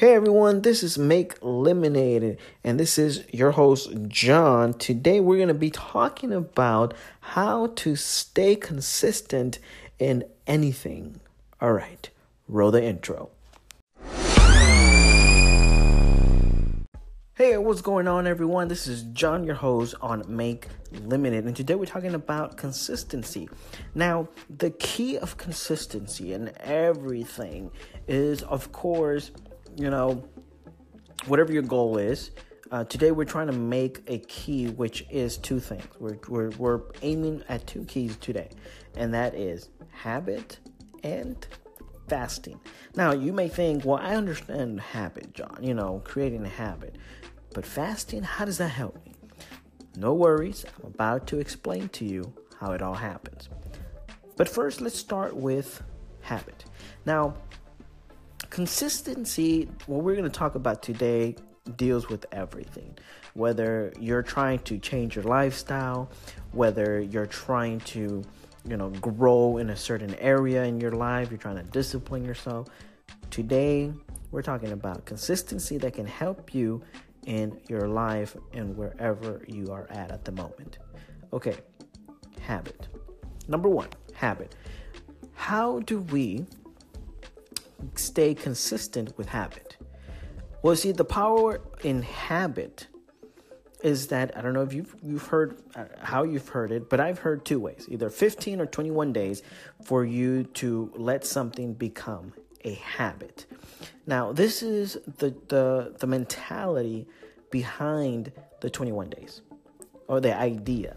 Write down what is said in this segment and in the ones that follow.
Hey everyone, this is Make Lemonade, and this is your host John. Today we're going to be talking about how to stay consistent in anything. All right, roll the intro. Hey, what's going on, everyone? This is John, your host on Make Lemonade, and today we're talking about consistency. Now, the key of consistency in everything is, of course, you know, whatever your goal is. Uh, today we're trying to make a key, which is two things. We're, we're, we're aiming at two keys today, and that is habit and fasting. Now, you may think, well, I understand habit, John, you know, creating a habit, but fasting, how does that help me? No worries, I'm about to explain to you how it all happens. But first, let's start with habit. Now, consistency, what we're going to talk about today, deals with everything. Whether you're trying to change your lifestyle, whether you're trying to, you know, grow in a certain area in your life, you're trying to discipline yourself. Today, we're talking about consistency that can help you in your life and wherever you are at at the moment. Okay, habit. Number one, habit. How do we stay consistent with habit? Well, see, the power in habit is that I don't know if you've you've heard uh, how you've heard it, but I've heard two ways: either 15 or 21 days for you to let something become a habit. Now, this is the the the mentality behind the 21 days, or the idea,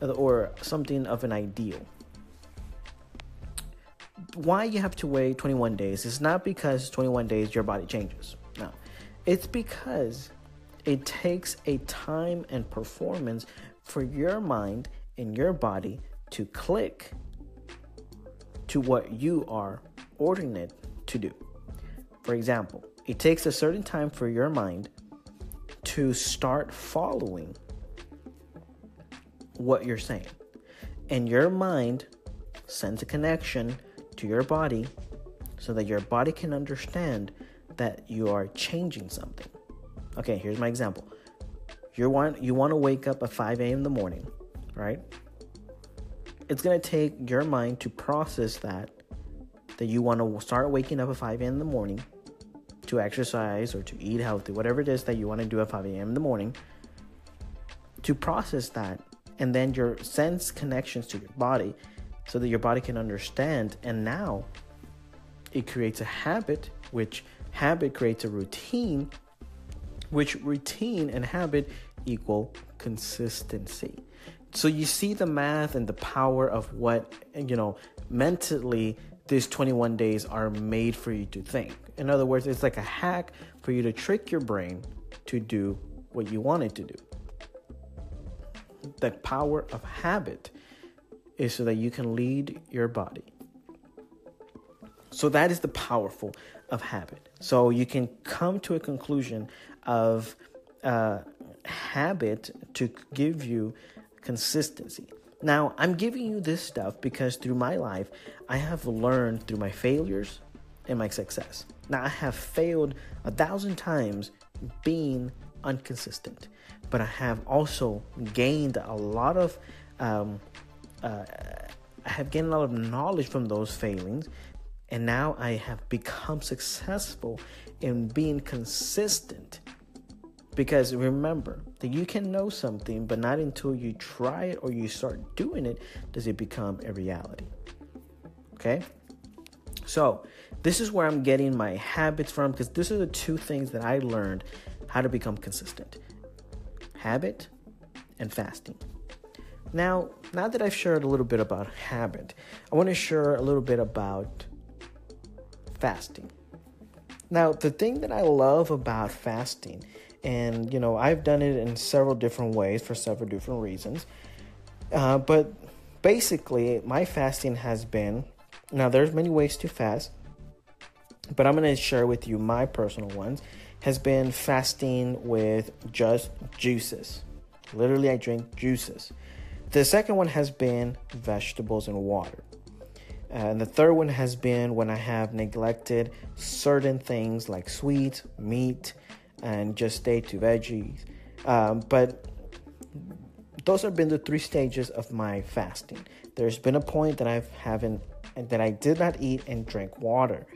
or something of an ideal why you have to wait 21 days is not because 21 days your body changes. No. It's because it takes a time and performance for your mind and your body to click to what you are ordering it to do. For example, it takes a certain time for your mind to start following what you're saying. And your mind sends a connection to your body so that your body can understand that you are changing something. Okay, here's my example. You want you want to wake up at 5 a.m. in the morning, right? It's gonna take your mind to process that that you want to start waking up at 5 a.m. in the morning to exercise or to eat healthy, whatever it is that you want to do at 5 a.m. in the morning, to process that, and then your sense connections to your body so that your body can understand. And now it creates a habit, which habit creates a routine, which routine and habit equal consistency. So you see the math and the power of what, you know, mentally these 21 days are made for you to think. In other words, it's like a hack for you to trick your brain to do what you want it to do. The power of habit is so that you can lead your body. So that is the powerful of habit. So you can come to a conclusion of uh, habit to give you consistency. Now, I'm giving you this stuff because through my life, I have learned through my failures and my success. Now, I have failed a thousand times being inconsistent, but I have also gained a lot of um, uh, I have gained a lot of knowledge from those failings, and now I have become successful in being consistent. Because remember that you can know something, but not until you try it or you start doing it does it become a reality. Okay? So, this is where I'm getting my habits from because these are the two things that I learned how to become consistent habit and fasting. Now, now that I've shared a little bit about habit, I want to share a little bit about fasting. Now, the thing that I love about fasting, and you know, I've done it in several different ways for several different reasons, uh, but basically, my fasting has been now. There's many ways to fast, but I'm going to share with you my personal ones. Has been fasting with just juices. Literally, I drink juices. The second one has been vegetables and water. and the third one has been when I have neglected certain things like sweets, meat, and just stay to veggies. Um, but those have been the three stages of my fasting. There's been a point that I haven't that I did not eat and drink water,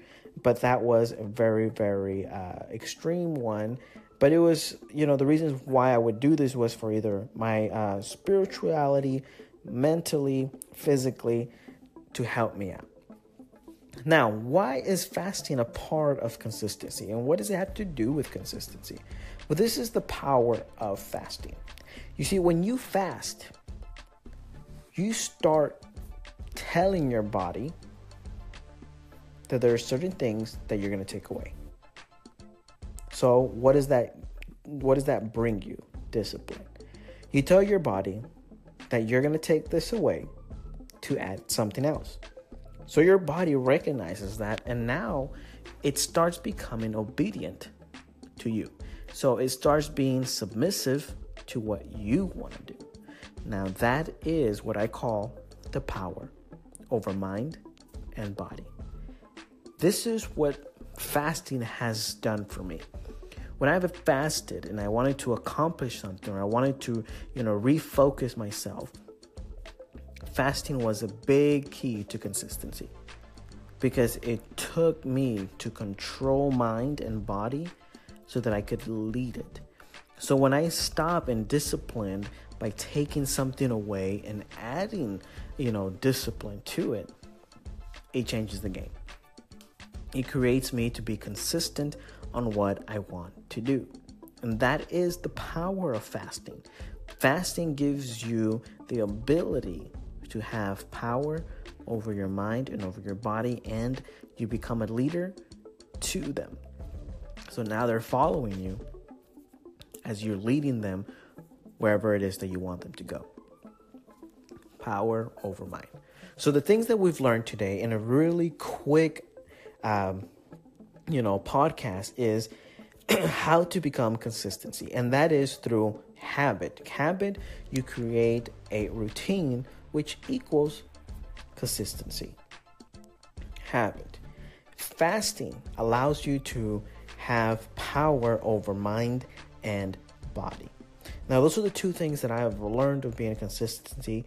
but that was a very very uh, extreme one. But it was you know the reasons why I would do this was for either my uh, spirituality, mentally, physically, to help me out. Now, why is fasting a part of consistency and what does it have to do with consistency? Well, this is the power of fasting. You see, when you fast, you start telling your body that there are certain things that you're going to take away. So, what does that what does that bring you? Discipline. You tell your body that you're going to take this away to add something else. So your body recognizes that and now it starts becoming obedient to you. So it starts being submissive to what you want to do. Now, that is what I call the power over mind and body. This is what fasting has done for me. When I've fasted and I wanted to accomplish something, or I wanted to, you know, refocus myself, fasting was a big key to consistency because it took me to control mind and body so that I could lead it. So when I stop and discipline by taking something away and adding, you know, discipline to it, it changes the game. It creates me to be consistent on what I want to do. And that is the power of fasting. Fasting gives you the ability to have power over your mind and over your body, and you become a leader to them. So now they're following you as you're leading them wherever it is that you want them to go. Power over mind. So the things that we've learned today in a really quick, um, you know, podcast is how to become consistency, and that is through habit. Habit, you create a routine which equals consistency. Habit. Fasting allows you to have power over mind and body. Now, those are the two things that I have learned of being consistency,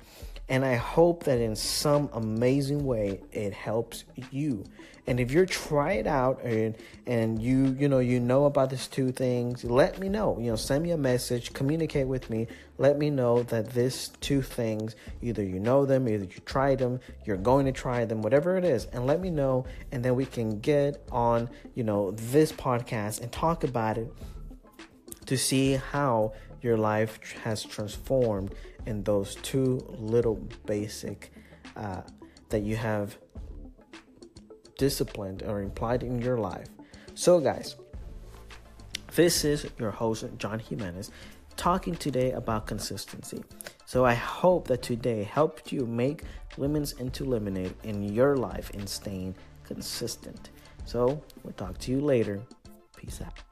and I hope that in some amazing way it helps you. And if you're try it out and and you you know you know about these two things, let me know. You know, send me a message, communicate with me. Let me know that these two things either you know them, either you tried them, you're going to try them, whatever it is, and let me know, and then we can get on you know this podcast and talk about it to see how your life has transformed in those two little basic uh, that you have disciplined or implied in your life. So, guys, this is your host, John Jimenez, talking today about consistency. So, I hope that today helped you make lemons into lemonade in your life in staying consistent. So, we'll talk to you later. Peace out.